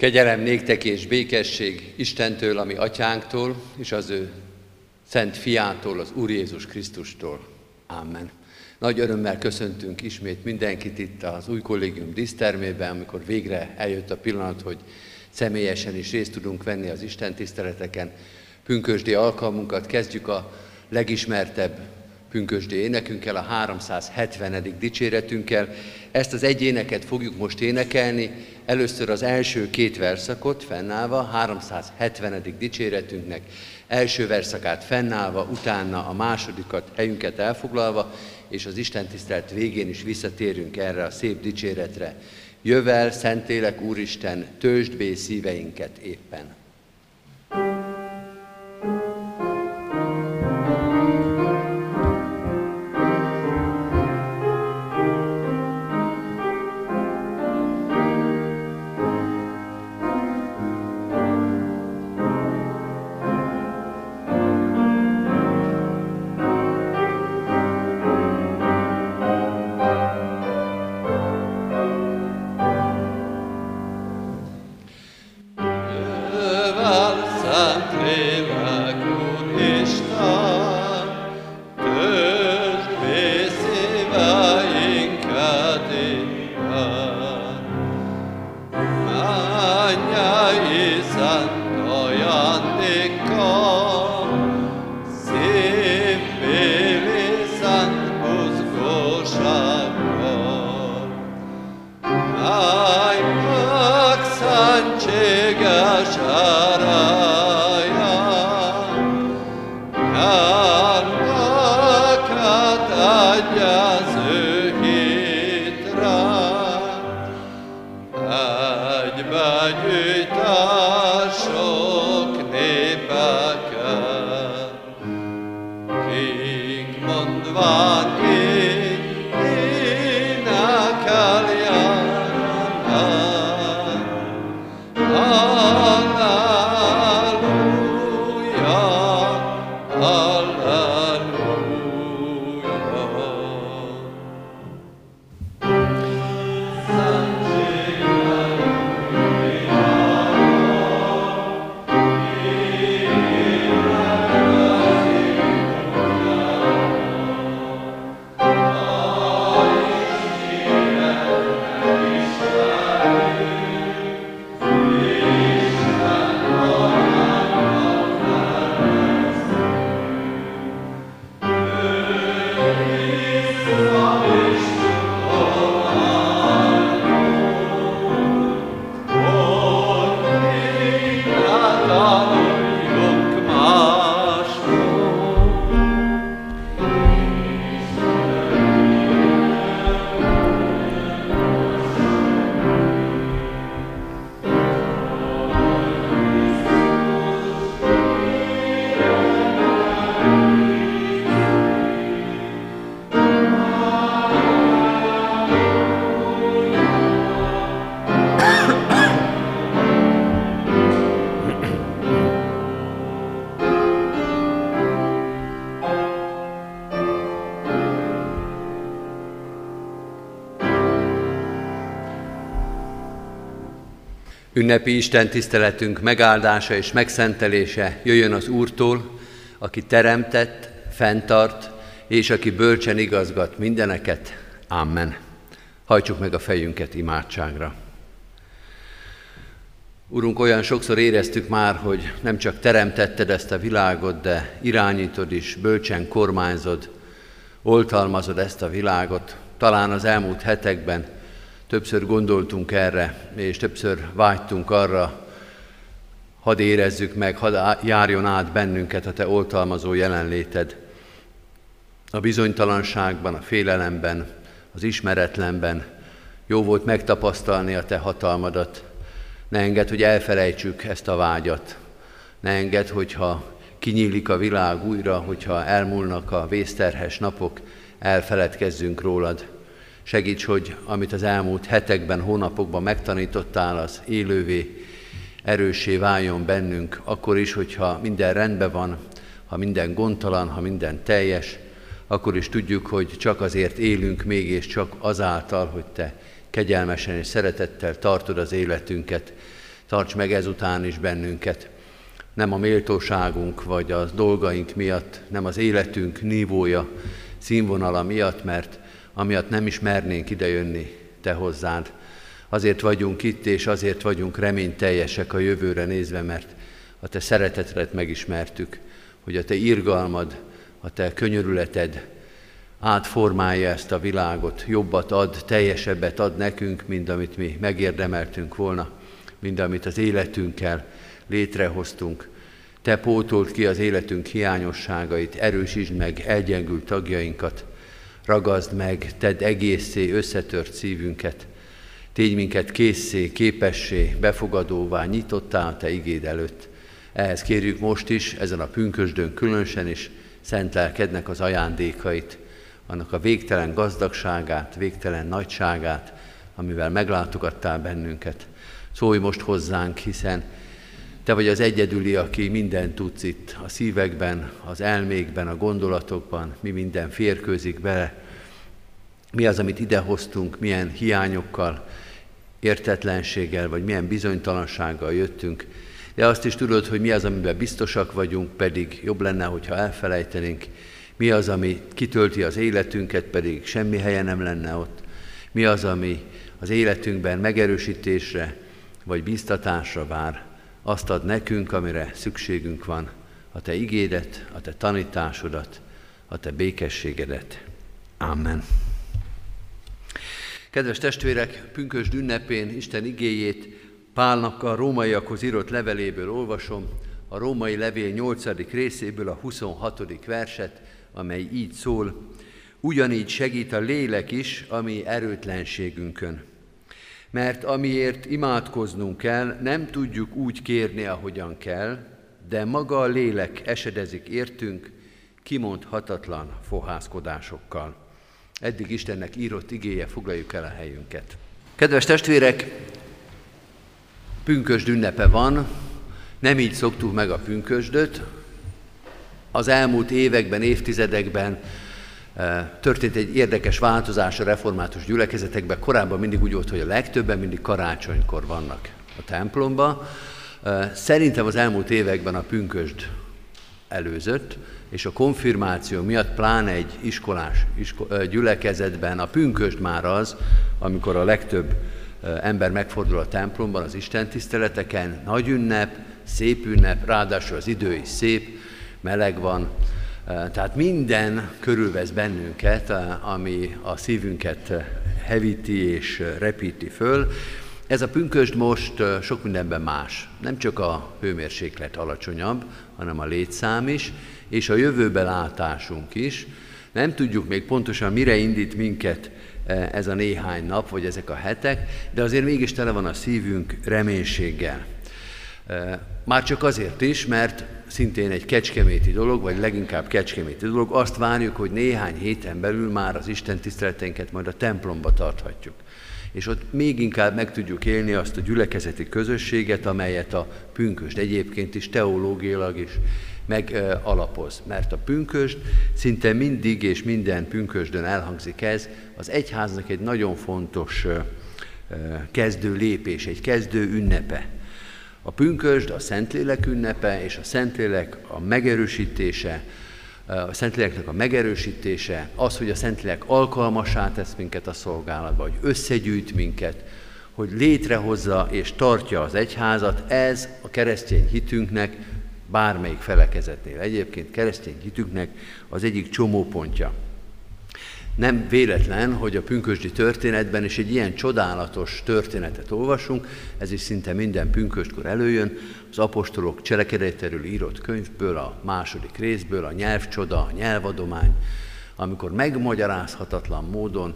Kegyelem néktek és békesség Istentől, ami atyánktól, és az ő szent fiától, az Úr Jézus Krisztustól. Amen. Nagy örömmel köszöntünk ismét mindenkit itt az új kollégium dísztermében, amikor végre eljött a pillanat, hogy személyesen is részt tudunk venni az Isten tiszteleteken. Pünkösdi alkalmunkat kezdjük a legismertebb pünkösdi énekünkkel, a 370. dicséretünkkel. Ezt az egy éneket fogjuk most énekelni, először az első két verszakot fennállva, 370. dicséretünknek első verszakát fennállva, utána a másodikat, helyünket elfoglalva, és az Isten tisztelt végén is visszatérünk erre a szép dicséretre. Jövel, Szentélek Úristen, töltsd bé szíveinket éppen. Ünnepi Isten tiszteletünk megáldása és megszentelése jöjjön az Úrtól, aki teremtett, fenntart, és aki bölcsen igazgat mindeneket. Amen. Hajtsuk meg a fejünket imádságra. Urunk, olyan sokszor éreztük már, hogy nem csak teremtetted ezt a világot, de irányítod is, bölcsen kormányzod, oltalmazod ezt a világot. Talán az elmúlt hetekben Többször gondoltunk erre, és többször vágytunk arra, hadd érezzük meg, hadd járjon át bennünket a Te oltalmazó jelenléted. A bizonytalanságban, a félelemben, az ismeretlenben jó volt megtapasztalni a Te hatalmadat. Ne engedd, hogy elfelejtsük ezt a vágyat. Ne engedd, hogyha kinyílik a világ újra, hogyha elmúlnak a vészterhes napok, elfeledkezzünk rólad. Segíts, hogy amit az elmúlt hetekben, hónapokban megtanítottál, az élővé, erőssé váljon bennünk, akkor is, hogyha minden rendben van, ha minden gondtalan, ha minden teljes, akkor is tudjuk, hogy csak azért élünk még, és csak azáltal, hogy Te kegyelmesen és szeretettel tartod az életünket. tarts meg ezután is bennünket. Nem a méltóságunk vagy a dolgaink miatt, nem az életünk nívója, színvonala miatt, mert amiatt nem is mernénk idejönni Te hozzád. Azért vagyunk itt, és azért vagyunk reményteljesek a jövőre nézve, mert a Te szeretetet megismertük, hogy a Te irgalmad, a Te könyörületed átformálja ezt a világot, jobbat ad, teljesebbet ad nekünk, mint amit mi megérdemeltünk volna, mint amit az életünkkel létrehoztunk. Te pótolt ki az életünk hiányosságait, erősítsd meg elgyengült tagjainkat, ragaszd meg, tedd egészé összetört szívünket, tégy minket készé, képessé, befogadóvá, nyitottá a Te igéd előtt. Ehhez kérjük most is, ezen a pünkösdön különösen is, szent lelkednek az ajándékait, annak a végtelen gazdagságát, végtelen nagyságát, amivel meglátogattál bennünket. Szólj most hozzánk, hiszen te vagy az egyedüli, aki mindent tudsz itt, a szívekben, az elmékben, a gondolatokban, mi minden férkőzik bele. Mi az, amit idehoztunk, milyen hiányokkal, értetlenséggel, vagy milyen bizonytalansággal jöttünk. De azt is tudod, hogy mi az, amiben biztosak vagyunk, pedig jobb lenne, hogyha elfelejtenénk. Mi az, ami kitölti az életünket, pedig semmi helye nem lenne ott. Mi az, ami az életünkben megerősítésre vagy biztatásra vár azt ad nekünk, amire szükségünk van, a Te igédet, a Te tanításodat, a Te békességedet. Amen. Kedves testvérek, pünkös ünnepén Isten igéjét Pálnak a rómaiakhoz írott leveléből olvasom, a római levél 8. részéből a 26. verset, amely így szól, ugyanígy segít a lélek is, ami erőtlenségünkön mert amiért imádkoznunk kell, nem tudjuk úgy kérni, ahogyan kell, de maga a lélek esedezik értünk kimondhatatlan fohászkodásokkal. Eddig Istennek írott igéje, foglaljuk el a helyünket. Kedves testvérek, pünkösd ünnepe van, nem így szoktuk meg a pünkösdöt. Az elmúlt években, évtizedekben Történt egy érdekes változás a református gyülekezetekben. Korábban mindig úgy volt, hogy a legtöbben mindig karácsonykor vannak a templomba. Szerintem az elmúlt években a pünkösd előzött, és a konfirmáció miatt pláne egy iskolás isko- gyülekezetben a pünkösd már az, amikor a legtöbb ember megfordul a templomban, az Isten tiszteleteken, nagy ünnep, szép ünnep, ráadásul az idő is szép, meleg van, tehát minden körülvesz bennünket, ami a szívünket hevíti és repíti föl. Ez a pünkösd most sok mindenben más. Nem csak a hőmérséklet alacsonyabb, hanem a létszám is, és a jövőbe látásunk is. Nem tudjuk még pontosan, mire indít minket ez a néhány nap, vagy ezek a hetek, de azért mégis tele van a szívünk reménységgel. Már csak azért is, mert szintén egy kecskeméti dolog, vagy leginkább kecskeméti dolog, azt várjuk, hogy néhány héten belül már az Isten tiszteleteinket majd a templomba tarthatjuk. És ott még inkább meg tudjuk élni azt a gyülekezeti közösséget, amelyet a pünkösd egyébként is teológiailag is megalapoz. Mert a pünkösd szinte mindig és minden pünkösdön elhangzik ez, az egyháznak egy nagyon fontos kezdő lépés, egy kezdő ünnepe. A pünkösd a Szentlélek ünnepe, és a Szentlélek a megerősítése, a Szentléleknek a megerősítése, az, hogy a Szentlélek alkalmassá tesz minket a szolgálatba, hogy összegyűjt minket, hogy létrehozza és tartja az egyházat, ez a keresztény hitünknek, bármelyik felekezetnél egyébként keresztény hitünknek az egyik csomópontja. Nem véletlen, hogy a pünkösdi történetben is egy ilyen csodálatos történetet olvasunk, ez is szinte minden pünköstkor előjön, az apostolok cselekedetéről írott könyvből, a második részből, a nyelvcsoda, a nyelvadomány, amikor megmagyarázhatatlan módon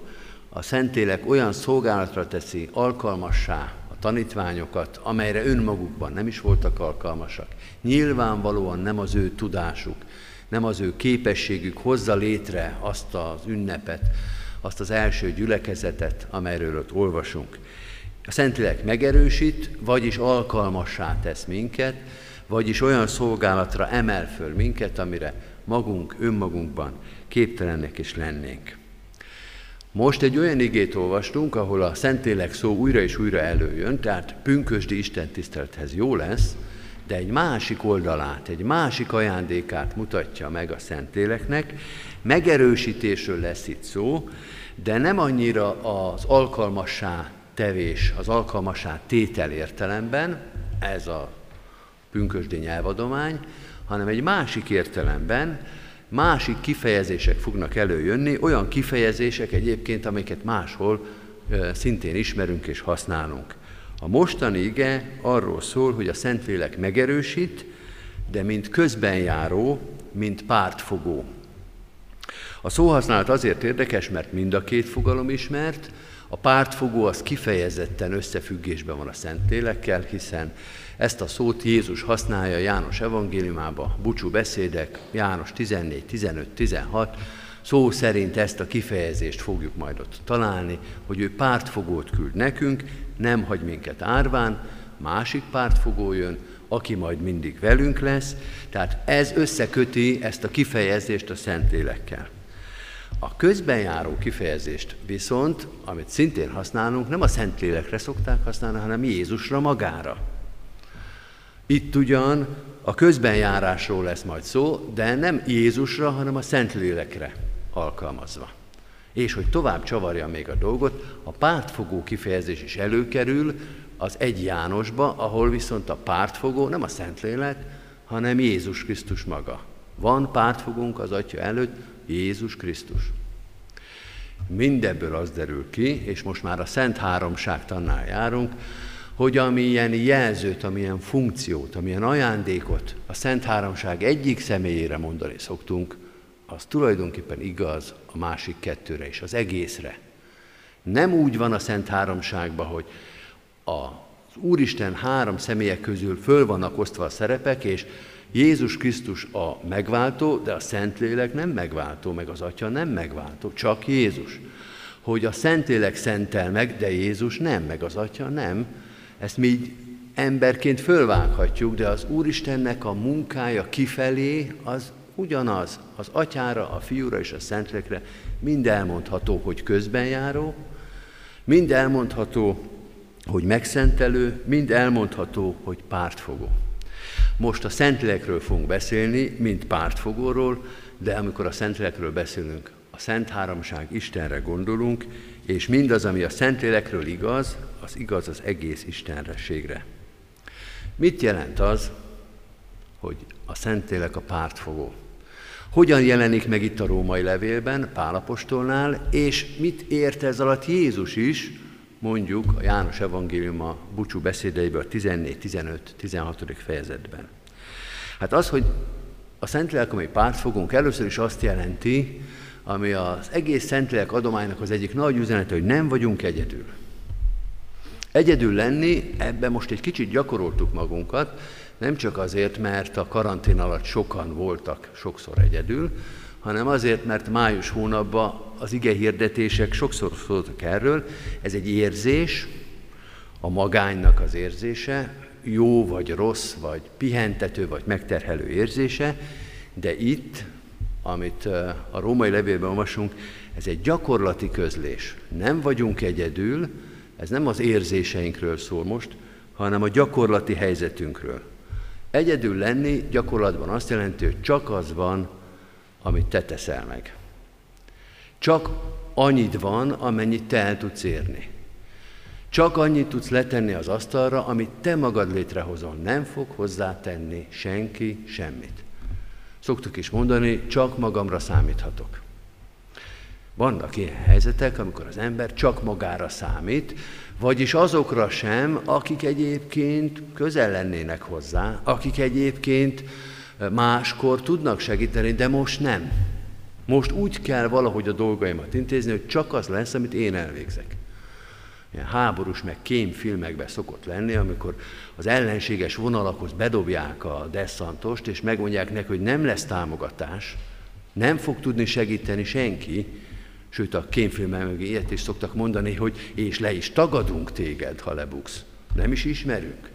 a Szentélek olyan szolgálatra teszi alkalmassá a tanítványokat, amelyre önmagukban nem is voltak alkalmasak. Nyilvánvalóan nem az ő tudásuk, nem az ő képességük hozza létre azt az ünnepet, azt az első gyülekezetet, amelyről ott olvasunk. A Szentlélek megerősít, vagyis alkalmassá tesz minket, vagyis olyan szolgálatra emel föl minket, amire magunk, önmagunkban képtelennek is lennénk. Most egy olyan igét olvastunk, ahol a Szentlélek szó újra és újra előjön, tehát pünkösdi Isten tisztelethez jó lesz, de egy másik oldalát, egy másik ajándékát mutatja meg a Szentléleknek. Megerősítésről lesz itt szó, de nem annyira az alkalmassá tevés, az alkalmassá tétel értelemben, ez a pünkösdi nyelvadomány, hanem egy másik értelemben, másik kifejezések fognak előjönni, olyan kifejezések egyébként, amiket máshol szintén ismerünk és használunk. A mostani ige arról szól, hogy a Szentlélek megerősít, de mint közbenjáró, mint pártfogó. A szóhasználat azért érdekes, mert mind a két fogalom ismert, a pártfogó az kifejezetten összefüggésben van a Szentlélekkel, hiszen ezt a szót Jézus használja János evangéliumába, bucsú beszédek, János 14, 15, 16, szó szerint ezt a kifejezést fogjuk majd ott találni, hogy ő pártfogót küld nekünk, nem hagy minket árván, másik pártfogó jön, aki majd mindig velünk lesz, tehát ez összeköti ezt a kifejezést a Szentlélekkel. A közbenjáró kifejezést viszont, amit szintén használunk, nem a Szentlélekre szokták használni, hanem Jézusra magára. Itt ugyan a közbenjárásról lesz majd szó, de nem Jézusra, hanem a Szentlélekre alkalmazva. És hogy tovább csavarja még a dolgot, a pártfogó kifejezés is előkerül az egy Jánosba, ahol viszont a pártfogó nem a Szentlélek, hanem Jézus Krisztus maga. Van pártfogónk az Atya előtt, Jézus Krisztus. Mindebből az derül ki, és most már a Szent Háromság tannál járunk, hogy amilyen jelzőt, amilyen funkciót, amilyen ajándékot a Szent Háromság egyik személyére mondani szoktunk, az tulajdonképpen igaz a másik kettőre is, az egészre. Nem úgy van a Szent Háromságban, hogy az Úristen három személyek közül föl vannak osztva a szerepek, és Jézus Krisztus a megváltó, de a Szentlélek nem megváltó, meg az Atya nem megváltó, csak Jézus. Hogy a Szentlélek szentel meg, de Jézus nem, meg az Atya nem, ezt mi így emberként fölvághatjuk, de az Úristennek a munkája kifelé az ugyanaz, az atyára, a fiúra és a szentlekre mind elmondható, hogy közbenjáró, mind elmondható, hogy megszentelő, mind elmondható, hogy pártfogó. Most a Szentlélekről fogunk beszélni, mint pártfogóról, de amikor a Szentlélekről beszélünk, a Szent Háromság Istenre gondolunk, és mindaz, ami a Szentlélekről igaz, az igaz az egész Istenrességre. Mit jelent az, hogy a Szentlélek a pártfogó? Hogyan jelenik meg itt a római levélben, Pálapostolnál, és mit ért ez alatt Jézus is, mondjuk a János Evangélium a búcsú beszédeiből a 14, 15, 16. fejezetben. Hát az, hogy a Szentlélek, ami pártfogunk, először is azt jelenti, ami az egész Szentlélek adománynak az egyik nagy üzenete, hogy nem vagyunk egyedül. Egyedül lenni, ebben most egy kicsit gyakoroltuk magunkat, nem csak azért, mert a karantén alatt sokan voltak sokszor egyedül, hanem azért, mert május hónapban az ige hirdetések sokszor szóltak erről. Ez egy érzés, a magánynak az érzése, jó vagy rossz, vagy pihentető, vagy megterhelő érzése, de itt, amit a római levélben olvasunk, ez egy gyakorlati közlés. Nem vagyunk egyedül, ez nem az érzéseinkről szól most, hanem a gyakorlati helyzetünkről. Egyedül lenni gyakorlatban azt jelenti, hogy csak az van, amit te teszel meg. Csak annyit van, amennyit te el tudsz érni. Csak annyit tudsz letenni az asztalra, amit te magad létrehozol. Nem fog hozzátenni senki semmit. Szoktuk is mondani, csak magamra számíthatok. Vannak ilyen helyzetek, amikor az ember csak magára számít, vagyis azokra sem, akik egyébként közel lennének hozzá, akik egyébként máskor tudnak segíteni, de most nem. Most úgy kell valahogy a dolgaimat intézni, hogy csak az lesz, amit én elvégzek. Ilyen háborús, meg kémfilmekben szokott lenni, amikor az ellenséges vonalakhoz bedobják a desszantost, és megmondják neki, hogy nem lesz támogatás, nem fog tudni segíteni senki, sőt a kémfilmek meg ilyet is szoktak mondani, hogy és le is tagadunk téged, ha lebuksz. Nem is ismerünk.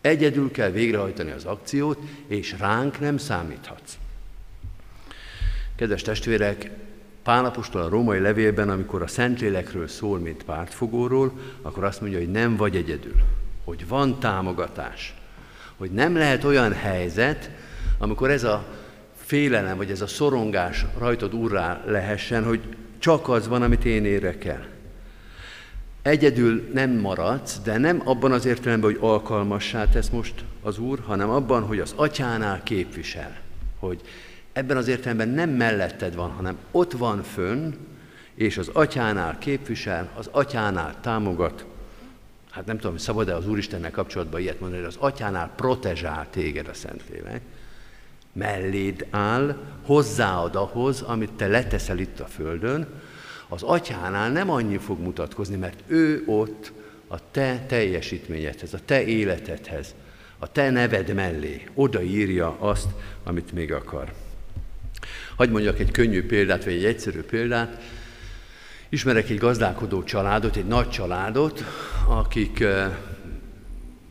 Egyedül kell végrehajtani az akciót, és ránk nem számíthatsz. Kedves testvérek, Pálapostól a római levélben, amikor a Szentlélekről szól, mint pártfogóról, akkor azt mondja, hogy nem vagy egyedül, hogy van támogatás, hogy nem lehet olyan helyzet, amikor ez a félelem, vagy ez a szorongás rajtad urrá lehessen, hogy csak az van, amit én érek el. Egyedül nem maradsz, de nem abban az értelemben, hogy alkalmassá tesz most az Úr, hanem abban, hogy az atyánál képvisel. Hogy ebben az értelemben nem melletted van, hanem ott van fönn, és az atyánál képvisel, az atyánál támogat. Hát nem tudom, szabad-e az Úristennel kapcsolatban ilyet mondani, hogy az atyánál protezsál téged a Szentlélek melléd áll, hozzáad ahhoz, amit te leteszel itt a földön, az atyánál nem annyi fog mutatkozni, mert ő ott a te teljesítményedhez, a te életedhez, a te neved mellé odaírja azt, amit még akar. Hagy mondjak egy könnyű példát, vagy egy egyszerű példát. Ismerek egy gazdálkodó családot, egy nagy családot, akik eh,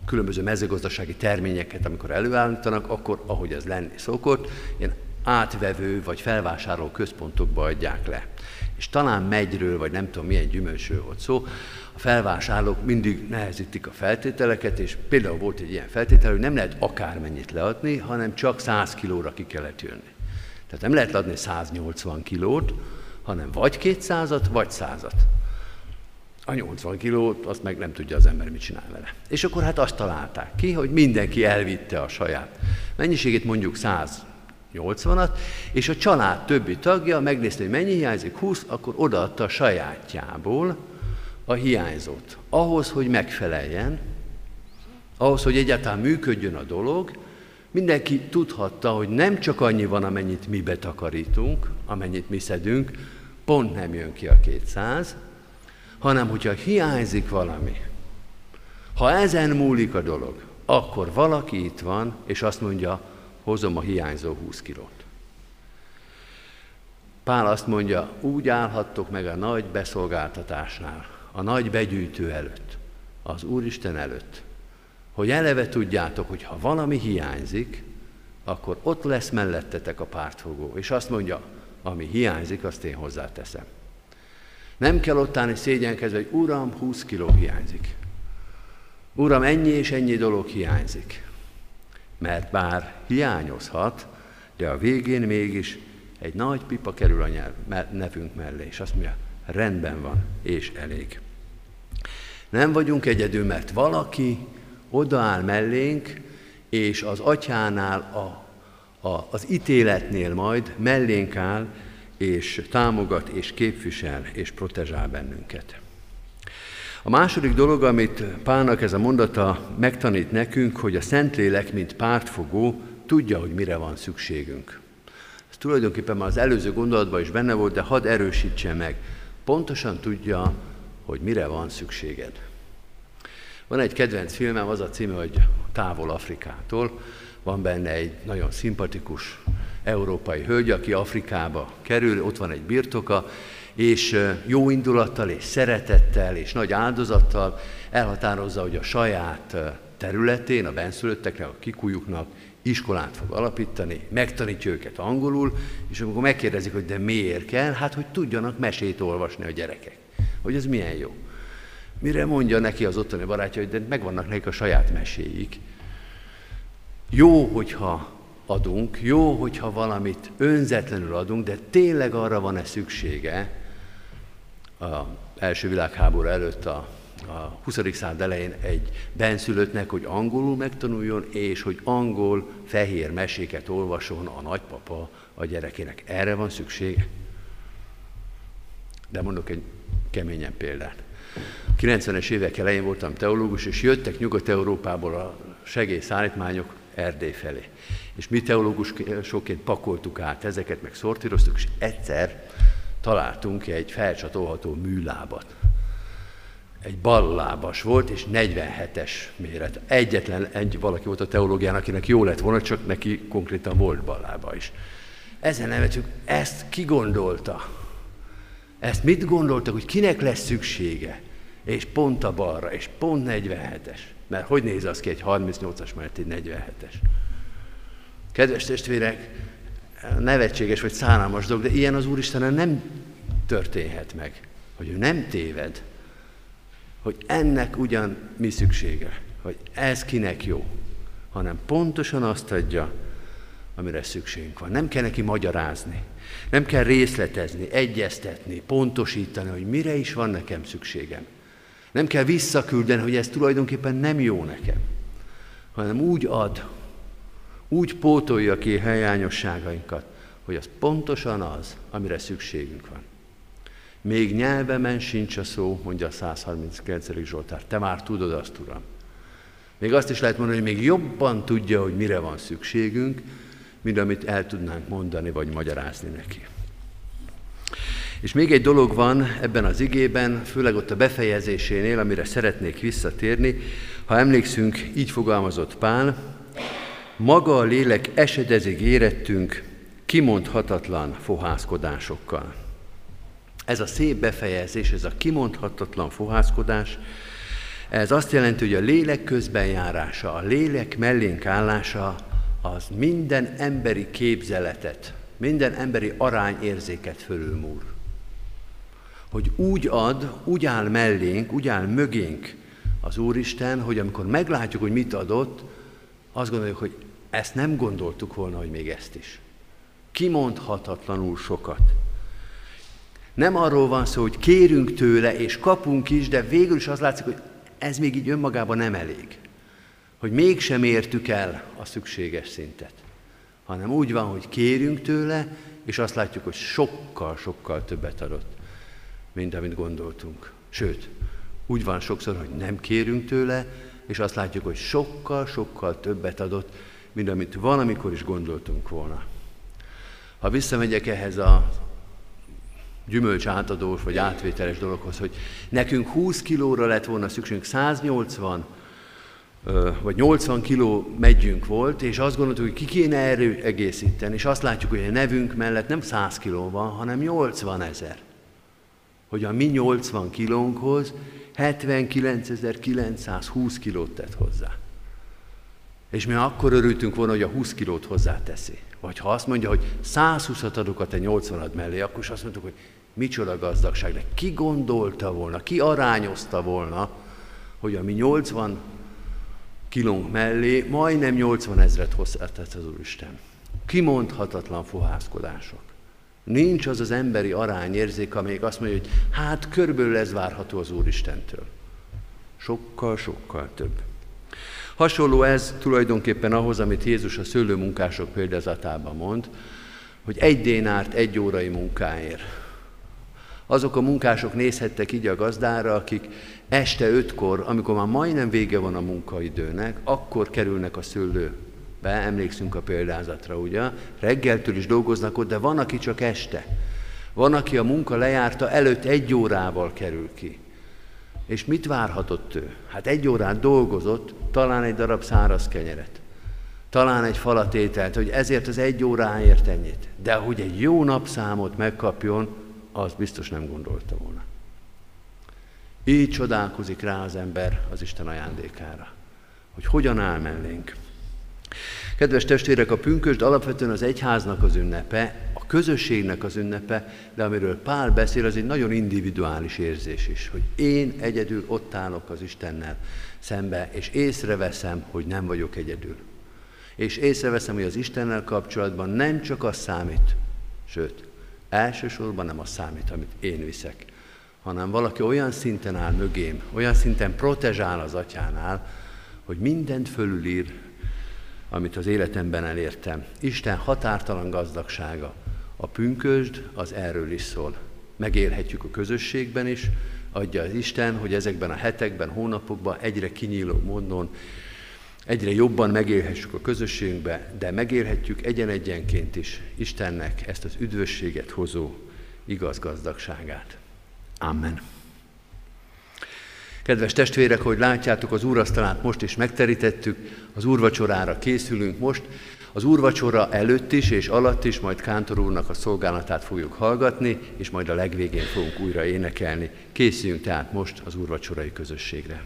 különböző mezőgazdasági terményeket, amikor előállítanak, akkor, ahogy ez lenni szokott, ilyen átvevő vagy felvásárló központokba adják le. És talán megyről, vagy nem tudom milyen gyümölcsről volt szó, a felvásárlók mindig nehezítik a feltételeket, és például volt egy ilyen feltétel, hogy nem lehet akármennyit leadni, hanem csak 100 kilóra ki kellett jönni. Tehát nem lehet adni 180 kilót, hanem vagy 200-at, vagy 100-at. A 80 kilót, azt meg nem tudja az ember, mit csinál vele. És akkor hát azt találták ki, hogy mindenki elvitte a saját mennyiségét, mondjuk 180-at, és a család többi tagja megnézte, hogy mennyi hiányzik, 20, akkor odaadta a sajátjából a hiányzót. Ahhoz, hogy megfeleljen, ahhoz, hogy egyáltalán működjön a dolog, mindenki tudhatta, hogy nem csak annyi van, amennyit mi betakarítunk, amennyit mi szedünk, pont nem jön ki a 200, hanem hogyha hiányzik valami, ha ezen múlik a dolog, akkor valaki itt van, és azt mondja, hozom a hiányzó 20 kilót. Pál azt mondja, úgy állhattok meg a nagy beszolgáltatásnál, a nagy begyűjtő előtt, az Úristen előtt, hogy eleve tudjátok, hogy ha valami hiányzik, akkor ott lesz mellettetek a pártfogó, és azt mondja, ami hiányzik, azt én hozzáteszem. Nem kell ott állni szégyenkezve, hogy Uram, 20 kiló hiányzik. Uram, ennyi és ennyi dolog hiányzik. Mert bár hiányozhat, de a végén mégis egy nagy pipa kerül a nyelv, nevünk mellé, és azt mondja, rendben van, és elég. Nem vagyunk egyedül, mert valaki odaáll mellénk, és az atyánál, a, a, az ítéletnél majd mellénk áll, és támogat, és képvisel, és protezsál bennünket. A második dolog, amit Pálnak ez a mondata megtanít nekünk, hogy a Szentlélek, mint pártfogó, tudja, hogy mire van szükségünk. Ez tulajdonképpen már az előző gondolatban is benne volt, de hadd erősítse meg. Pontosan tudja, hogy mire van szükséged. Van egy kedvenc filmem, az a címe, hogy Távol Afrikától. Van benne egy nagyon szimpatikus európai hölgy, aki Afrikába kerül, ott van egy birtoka, és jó indulattal és szeretettel és nagy áldozattal elhatározza, hogy a saját területén, a benszülötteknek, a kikujuknak iskolát fog alapítani, megtanítja őket angolul, és amikor megkérdezik, hogy de miért kell, hát hogy tudjanak mesét olvasni a gyerekek. Hogy ez milyen jó. Mire mondja neki az ottani barátja, hogy de megvannak nekik a saját meséik. Jó, hogyha adunk, jó, hogyha valamit önzetlenül adunk, de tényleg arra van-e szüksége a első világháború előtt a, a 20. század elején egy benszülöttnek, hogy angolul megtanuljon, és hogy angol fehér meséket olvason a nagypapa a gyerekének. Erre van szüksége? De mondok egy keményen példát. 90-es évek elején voltam teológus, és jöttek Nyugat-Európából a segélyszállítmányok Erdély felé. És mi teológusokként pakoltuk át ezeket, meg szortíroztuk, és egyszer találtunk egy felcsatolható műlábat. Egy ballábas volt, és 47-es méret. Egyetlen egy valaki volt a teológián, akinek jó lett volna, csak neki konkrétan volt ballába is. Ezen nevetünk, ezt ki gondolta? Ezt mit gondoltak, hogy kinek lesz szüksége? És pont a balra, és pont 47-es. Mert hogy néz az ki egy 38-as mellett egy 47-es? Kedves testvérek, nevetséges vagy szánalmas dolog, de ilyen az Úristenen nem történhet meg, hogy ő nem téved, hogy ennek ugyan mi szüksége, hogy ez kinek jó, hanem pontosan azt adja, amire szükségünk van. Nem kell neki magyarázni, nem kell részletezni, egyeztetni, pontosítani, hogy mire is van nekem szükségem. Nem kell visszaküldeni, hogy ez tulajdonképpen nem jó nekem, hanem úgy ad, úgy pótolja ki helyányosságainkat, hogy az pontosan az, amire szükségünk van. Még nyelvemen sincs a szó, mondja a 139. Zsoltár. Te már tudod azt, Uram. Még azt is lehet mondani, hogy még jobban tudja, hogy mire van szükségünk, mint amit el tudnánk mondani, vagy magyarázni neki. És még egy dolog van ebben az igében, főleg ott a befejezésénél, amire szeretnék visszatérni. Ha emlékszünk, így fogalmazott Pál, maga a lélek esedezig érettünk kimondhatatlan fohászkodásokkal. Ez a szép befejezés, ez a kimondhatatlan fohászkodás, ez azt jelenti, hogy a lélek közbenjárása, a lélek mellénk állása az minden emberi képzeletet, minden emberi arányérzéket fölülmúr. Hogy úgy ad, úgy áll mellénk, úgy áll mögénk az Úristen, hogy amikor meglátjuk, hogy mit adott, azt gondoljuk, hogy ezt nem gondoltuk volna, hogy még ezt is. Kimondhatatlanul sokat. Nem arról van szó, hogy kérünk tőle, és kapunk is, de végül is az látszik, hogy ez még így önmagában nem elég. Hogy mégsem értük el a szükséges szintet. Hanem úgy van, hogy kérünk tőle, és azt látjuk, hogy sokkal-sokkal többet adott, mint amit gondoltunk. Sőt, úgy van sokszor, hogy nem kérünk tőle, és azt látjuk, hogy sokkal-sokkal többet adott, mint amit van, amikor is gondoltunk volna. Ha visszamegyek ehhez a gyümölcs átadós vagy átvételes dologhoz, hogy nekünk 20 kilóra lett volna szükségünk, 180 vagy 80 kiló megyünk volt, és azt gondoltuk, hogy ki kéne erő egészíteni, és azt látjuk, hogy a nevünk mellett nem 100 kiló van, hanem 80 ezer. Hogy a mi 80 kilónkhoz 79.920 kilót tett hozzá. És mi akkor örültünk volna, hogy a 20 kilót hozzáteszi. Vagy ha azt mondja, hogy 120-at adok a te 80 mellé, akkor is azt mondtuk, hogy micsoda gazdagság. De ki gondolta volna, ki arányozta volna, hogy a mi 80 kilónk mellé majdnem 80 ezret hozzátett az Úristen. Kimondhatatlan fohászkodások. Nincs az az emberi arányérzék, amelyik azt mondja, hogy hát körülbelül ez várható az Úristentől. Sokkal, sokkal több. Hasonló ez tulajdonképpen ahhoz, amit Jézus a szőlőmunkások példázatában mond, hogy egy dénárt egy órai munkáért. Azok a munkások nézhettek így a gazdára, akik este ötkor, amikor már majdnem vége van a munkaidőnek, akkor kerülnek a szőlőbe, emlékszünk a példázatra, ugye? Reggeltől is dolgoznak ott, de van, aki csak este. Van, aki a munka lejárta előtt egy órával kerül ki. És mit várhatott ő? Hát egy órát dolgozott, talán egy darab száraz kenyeret. Talán egy falatételt, hogy ezért az egy óráért ennyit. De hogy egy jó napszámot megkapjon, azt biztos nem gondolta volna. Így csodálkozik rá az ember az Isten ajándékára, hogy hogyan áll mellénk. Kedves testvérek, a pünkösd alapvetően az egyháznak az ünnepe, a közösségnek az ünnepe, de amiről Pál beszél, az egy nagyon individuális érzés is, hogy én egyedül ott állok az Istennel szembe, és észreveszem, hogy nem vagyok egyedül. És észreveszem, hogy az Istennel kapcsolatban nem csak az számít, sőt, elsősorban nem az számít, amit én viszek, hanem valaki olyan szinten áll mögém, olyan szinten protezsál az atyánál, hogy mindent fölülír, amit az életemben elértem. Isten határtalan gazdagsága. A pünkösd az erről is szól. Megélhetjük a közösségben is, adja az Isten, hogy ezekben a hetekben, hónapokban egyre kinyíló módon egyre jobban megélhessük a közösségünkbe, de megélhetjük egyen-egyenként is Istennek ezt az üdvösséget hozó igaz gazdagságát. Amen. Kedves testvérek, hogy látjátok, az úrasztalát most is megterítettük, az úrvacsorára készülünk most. Az úrvacsora előtt is és alatt is majd Kántor úrnak a szolgálatát fogjuk hallgatni, és majd a legvégén fogunk újra énekelni. Készüljünk tehát most az úrvacsorai közösségre.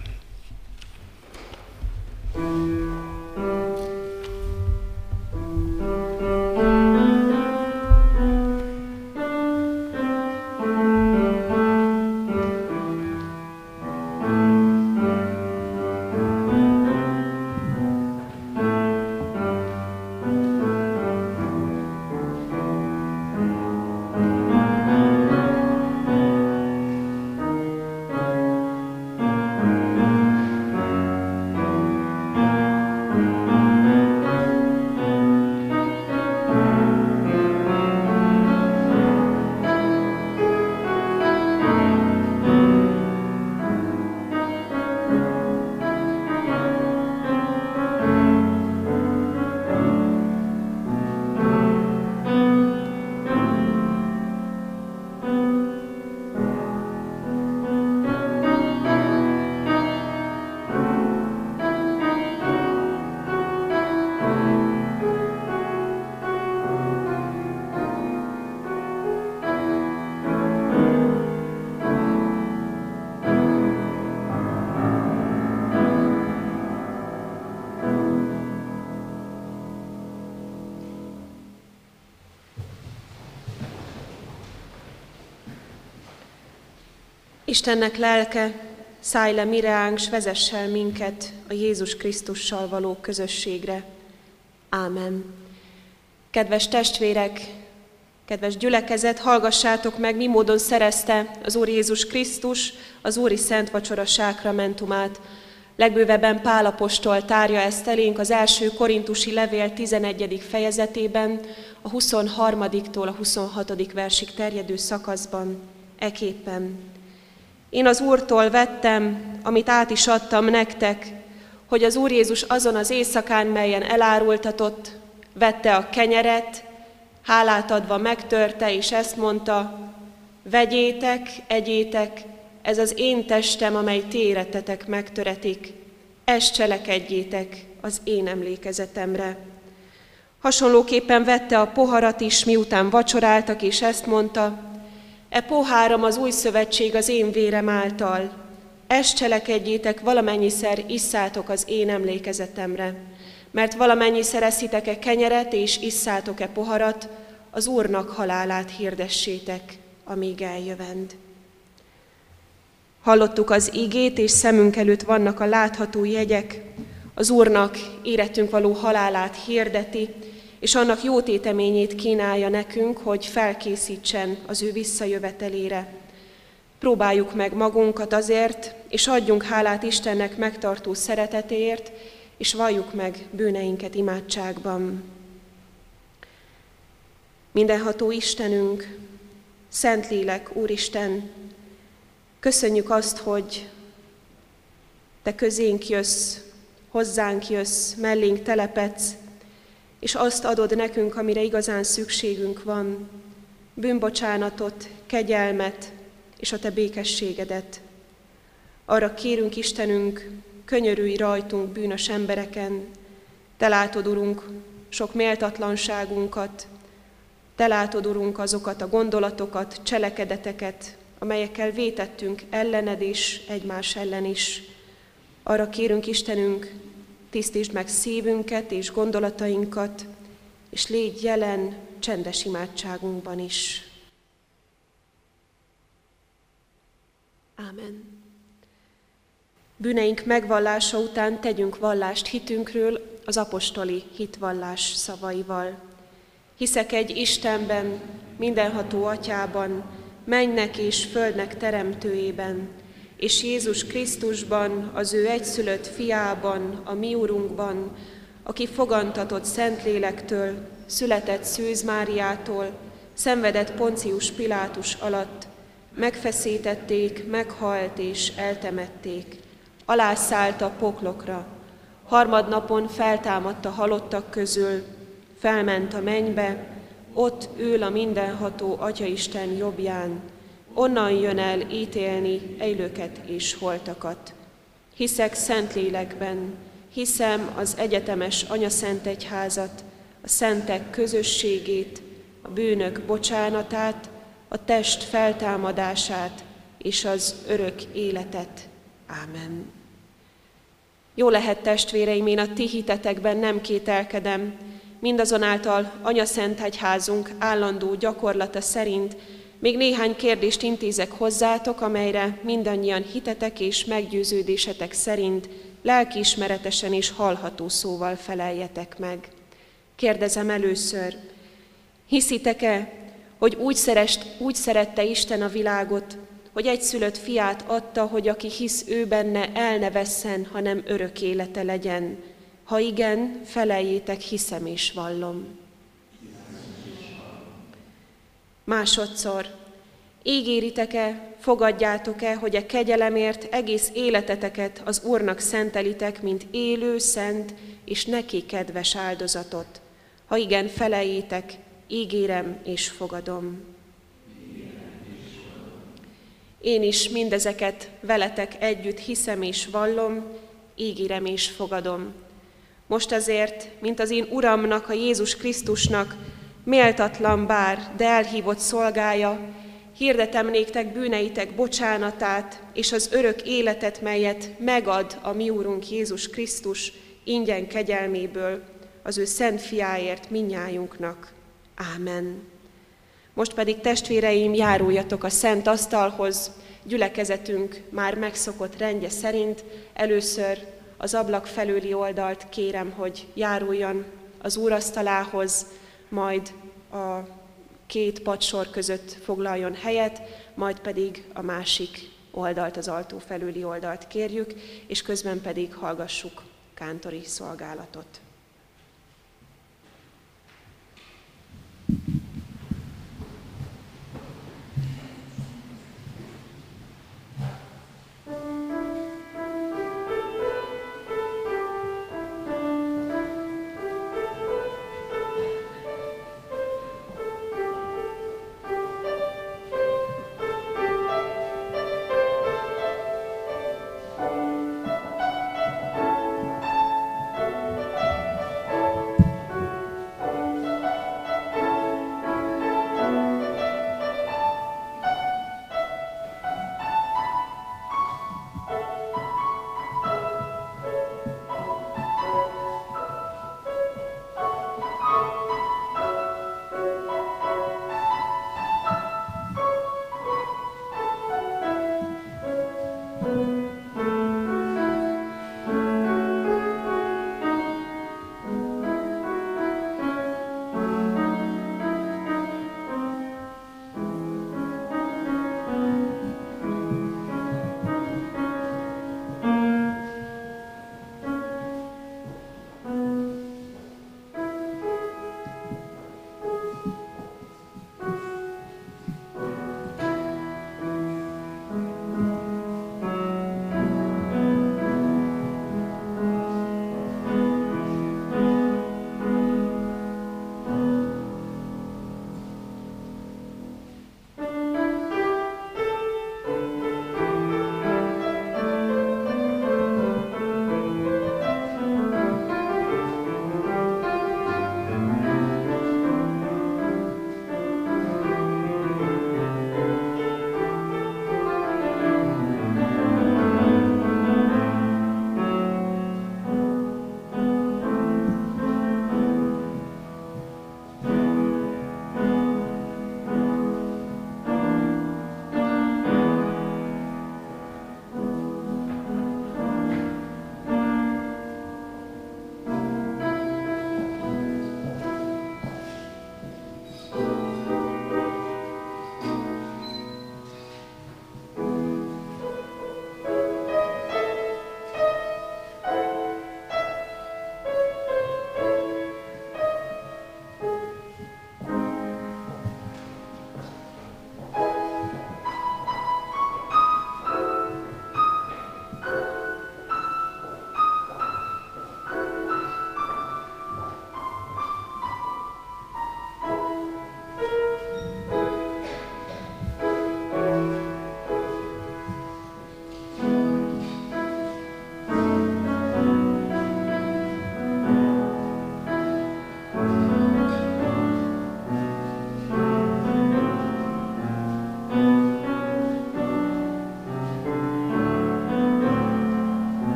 Istennek lelke, szállj le mireánk, s vezess el minket a Jézus Krisztussal való közösségre. Ámen. Kedves testvérek, kedves gyülekezet, hallgassátok meg, mi módon szerezte az Úr Jézus Krisztus az Úri Szent Vacsora sákramentumát. Legbővebben Pálapostól tárja ezt elénk az első korintusi levél 11. fejezetében, a 23-tól a 26. versig terjedő szakaszban, eképpen. Én az Úrtól vettem, amit át is adtam nektek, hogy az Úr Jézus azon az éjszakán, melyen elárultatott, vette a kenyeret, hálát adva megtörte, és ezt mondta, vegyétek, egyétek, ez az én testem, amely téretetek megtöretik, ezt cselekedjétek az én emlékezetemre. Hasonlóképpen vette a poharat is, miután vacsoráltak, és ezt mondta, E poháram az új szövetség az én vérem által. Ezt cselekedjétek, valamennyiszer isszátok az én emlékezetemre. Mert valamennyiszer eszitek-e kenyeret és isszátok-e poharat, az Úrnak halálát hirdessétek, amíg eljövend. Hallottuk az igét, és szemünk előtt vannak a látható jegyek. Az Úrnak érettünk való halálát hirdeti, és annak jó téteményét kínálja nekünk, hogy felkészítsen az ő visszajövetelére. Próbáljuk meg magunkat azért, és adjunk hálát Istennek megtartó szeretetéért, és valljuk meg bűneinket imádságban. Mindenható Istenünk, Szentlélek, Úristen, köszönjük azt, hogy Te közénk jössz, hozzánk jössz, mellénk telepetsz, és azt adod nekünk, amire igazán szükségünk van, bűnbocsánatot, kegyelmet és a Te békességedet. Arra kérünk, Istenünk, könyörülj rajtunk bűnös embereken, Te látod, Urunk, sok méltatlanságunkat, Te látod, Urunk, azokat a gondolatokat, cselekedeteket, amelyekkel vétettünk ellened is, egymás ellen is. Arra kérünk, Istenünk, tisztítsd meg szívünket és gondolatainkat, és légy jelen csendes imádságunkban is. Ámen. Bűneink megvallása után tegyünk vallást hitünkről az apostoli hitvallás szavaival. Hiszek egy Istenben, mindenható atyában, mennek és földnek teremtőjében, és Jézus Krisztusban, az ő egyszülött fiában, a mi Urunkban, aki fogantatott Szentlélektől, született Szűz Máriától, szenvedett Poncius Pilátus alatt, megfeszítették, meghalt és eltemették, alászállt a poklokra, harmadnapon feltámadt a halottak közül, felment a mennybe, ott ül a mindenható Atyaisten jobbján, onnan jön el ítélni élőket és holtakat. Hiszek Szentlélekben, hiszem az egyetemes Szent Egyházat, a szentek közösségét, a bűnök bocsánatát, a test feltámadását és az örök életet. Ámen. Jó lehet, testvéreim, én a ti hitetekben nem kételkedem, mindazonáltal Szent Egyházunk állandó gyakorlata szerint még néhány kérdést intézek hozzátok, amelyre mindannyian hitetek és meggyőződésetek szerint lelkiismeretesen és hallható szóval feleljetek meg. Kérdezem először, hiszitek-e, hogy úgy, szerest, úgy szerette Isten a világot, hogy egy szülött fiát adta, hogy aki hisz ő benne, el ne vesszen, hanem örök élete legyen. Ha igen, feleljétek, hiszem és vallom. Másodszor, ígéritek-e, fogadjátok-e, hogy a kegyelemért egész életeteket az Úrnak szentelitek, mint élő, szent és neki kedves áldozatot? Ha igen, felejétek, ígérem és fogadom. Én is mindezeket veletek együtt hiszem és vallom, ígérem és fogadom. Most azért, mint az én Uramnak, a Jézus Krisztusnak, méltatlan bár, de elhívott szolgája, hirdetem néktek bűneitek bocsánatát és az örök életet, melyet megad a mi Úrunk Jézus Krisztus ingyen kegyelméből, az ő szent fiáért minnyájunknak. Ámen. Most pedig testvéreim, járuljatok a szent asztalhoz, gyülekezetünk már megszokott rendje szerint először az ablak felőli oldalt kérem, hogy járuljon az úrasztalához, majd a két padsor között foglaljon helyet, majd pedig a másik oldalt, az altó felüli oldalt kérjük, és közben pedig hallgassuk kántori szolgálatot.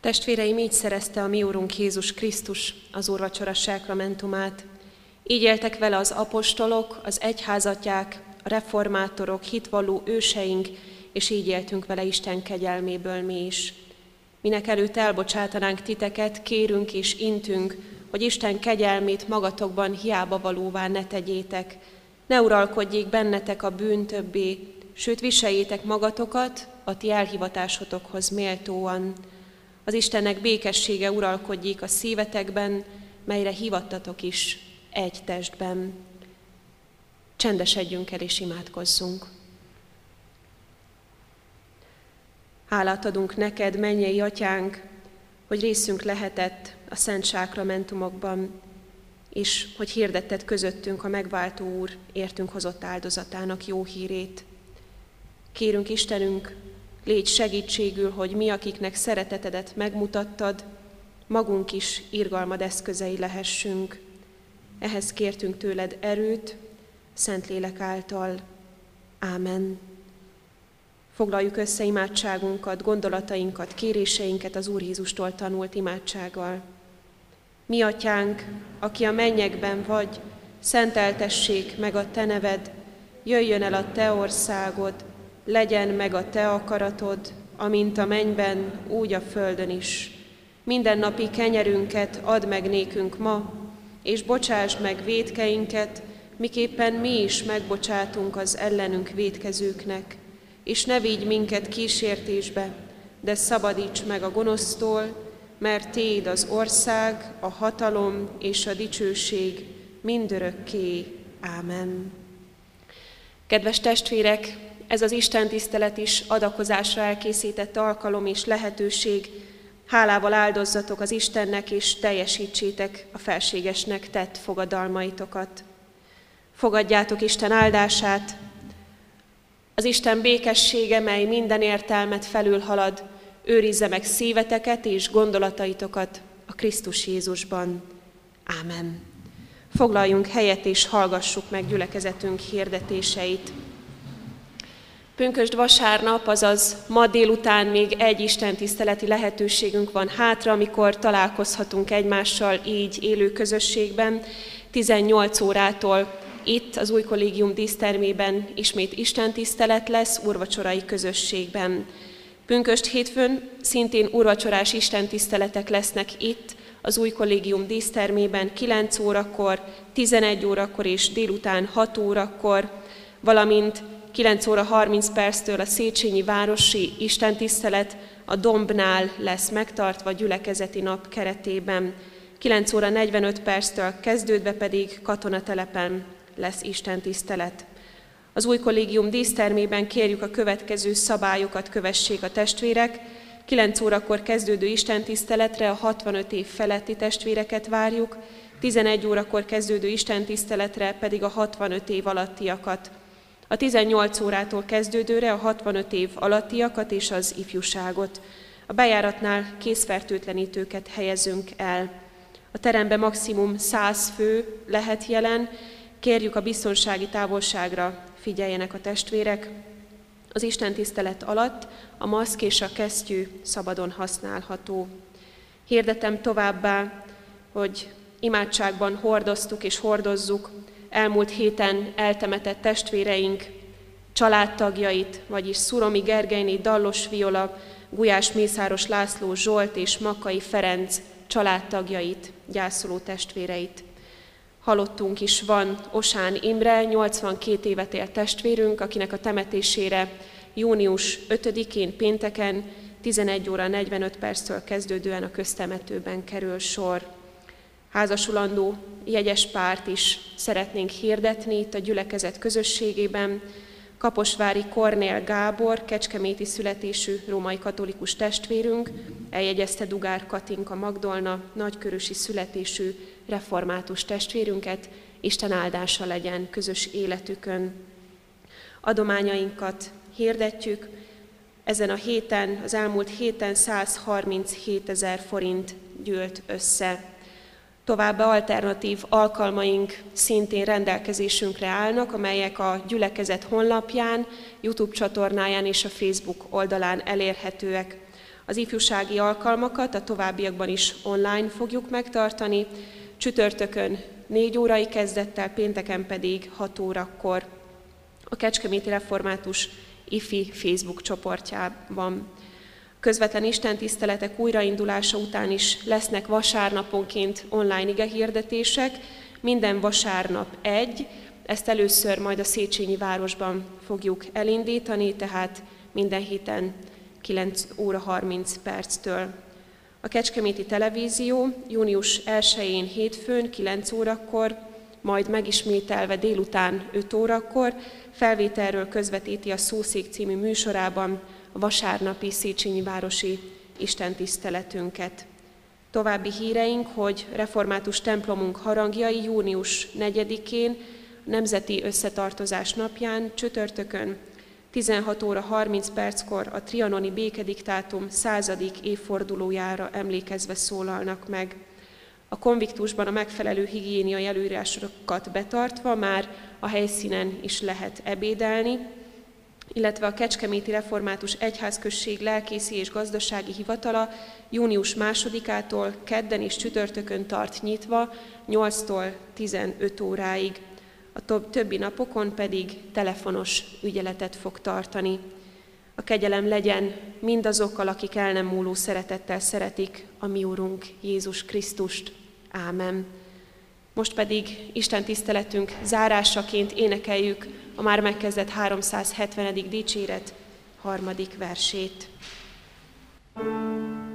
Testvéreim, így szerezte a mi Úrunk Jézus Krisztus az úrvacsora sákramentumát. Így éltek vele az apostolok, az egyházatják, a reformátorok, hitvalló őseink, és így éltünk vele Isten kegyelméből mi is. Minek előtt elbocsátanánk titeket, kérünk és intünk, hogy Isten kegyelmét magatokban hiába valóvá ne tegyétek. Ne uralkodjék bennetek a bűn többé, sőt viseljétek magatokat a ti elhivatásotokhoz méltóan. Az Istennek békessége uralkodjék a szívetekben, melyre hivattatok is egy testben. Csendesedjünk el és imádkozzunk. Hálát adunk neked, mennyei atyánk, hogy részünk lehetett a szent sákramentumokban, és hogy hirdetted közöttünk a megváltó Úr értünk hozott áldozatának jó hírét. Kérünk Istenünk, légy segítségül, hogy mi, akiknek szeretetedet megmutattad, magunk is irgalmad eszközei lehessünk. Ehhez kértünk tőled erőt, Szentlélek által. Ámen. Foglaljuk össze imádságunkat, gondolatainkat, kéréseinket az Úr Jézustól tanult imádsággal. Mi, Atyánk, aki a mennyekben vagy, szenteltessék meg a Te neved, jöjjön el a Te országod, legyen meg a Te akaratod, amint a mennyben, úgy a földön is. Minden napi kenyerünket add meg nékünk ma, és bocsásd meg védkeinket, miképpen mi is megbocsátunk az ellenünk védkezőknek, és ne vigy minket kísértésbe, de szabadíts meg a gonosztól, mert Téd az ország, a hatalom és a dicsőség mindörökké. Ámen. Kedves testvérek, ez az Isten tisztelet is adakozásra elkészített alkalom és lehetőség. Hálával áldozzatok az Istennek, és teljesítsétek a felségesnek tett fogadalmaitokat. Fogadjátok Isten áldását, az Isten békessége, mely minden értelmet felülhalad, őrizze meg szíveteket és gondolataitokat a Krisztus Jézusban. Ámen. Foglaljunk helyet és hallgassuk meg gyülekezetünk hirdetéseit. Pünkösd vasárnap, azaz ma délután még egy Isten tiszteleti lehetőségünk van hátra, amikor találkozhatunk egymással így élő közösségben. 18 órától itt az új kollégium dísztermében ismét Isten tisztelet lesz urvacsorai közösségben. Pünköst hétfőn szintén urvacsorás Isten tiszteletek lesznek itt, az új kollégium dísztermében 9 órakor, 11 órakor és délután 6 órakor, valamint 9 óra 30 perctől a Széchenyi Városi Istentisztelet a Dombnál lesz megtartva gyülekezeti nap keretében. 9 óra 45 perctől kezdődve pedig katonatelepen lesz Isten tisztelet. Az új kollégium dísztermében kérjük a következő szabályokat kövessék a testvérek. 9 órakor kezdődő Isten tiszteletre a 65 év feletti testvéreket várjuk, 11 órakor kezdődő Isten tiszteletre pedig a 65 év alattiakat. A 18 órától kezdődőre a 65 év alattiakat és az ifjúságot. A bejáratnál készfertőtlenítőket helyezünk el. A terembe maximum 100 fő lehet jelen, Kérjük a biztonsági távolságra figyeljenek a testvérek. Az Isten tisztelet alatt a maszk és a kesztyű szabadon használható. Hirdetem továbbá, hogy imádságban hordoztuk és hordozzuk elmúlt héten eltemetett testvéreink családtagjait, vagyis Szuromi Gergelyné, Dallos Viola, Gulyás Mészáros László Zsolt és Makai Ferenc családtagjait, gyászoló testvéreit halottunk is van Osán Imre, 82 évet élt testvérünk, akinek a temetésére június 5-én pénteken 11 óra 45 perctől kezdődően a köztemetőben kerül sor. Házasulandó jegyes párt is szeretnénk hirdetni itt a gyülekezet közösségében. Kaposvári Kornél Gábor, kecskeméti születésű római katolikus testvérünk, eljegyezte Dugár Katinka Magdolna, nagykörösi születésű református testvérünket, Isten áldása legyen közös életükön. Adományainkat hirdetjük, ezen a héten, az elmúlt héten 137 ezer forint gyűlt össze. Továbbá alternatív alkalmaink szintén rendelkezésünkre állnak, amelyek a gyülekezet honlapján, YouTube csatornáján és a Facebook oldalán elérhetőek. Az ifjúsági alkalmakat a továbbiakban is online fogjuk megtartani, csütörtökön 4 órai kezdettel, pénteken pedig 6 órakor a Kecskeméti Református IFI Facebook csoportjában. Közvetlen Isten tiszteletek újraindulása után is lesznek vasárnaponként online ige hirdetések, minden vasárnap egy, ezt először majd a Széchenyi városban fogjuk elindítani, tehát minden héten 9 óra 30 perctől. A Kecskeméti Televízió június 1-én hétfőn 9 órakor, majd megismételve délután 5 órakor felvételről közvetíti a Szószék című műsorában vasárnapi Széchenyi városi istentiszteletünket. További híreink, hogy református templomunk harangjai június 4-én, Nemzeti Összetartozás napján, csütörtökön 16 óra 30 perckor a trianoni békediktátum századik évfordulójára emlékezve szólalnak meg. A konviktusban a megfelelő higiéniai előírásokat betartva már a helyszínen is lehet ebédelni, illetve a Kecskeméti Református Egyházközség lelkészi és gazdasági hivatala június másodikától kedden és csütörtökön tart nyitva 8-tól 15 óráig. A többi napokon pedig telefonos ügyeletet fog tartani. A kegyelem legyen mindazokkal, akik el nem múló szeretettel szeretik a mi Úrunk Jézus Krisztust. Ámen. Most pedig Isten tiszteletünk zárásaként énekeljük a már megkezdett 370. dicséret harmadik versét. thank you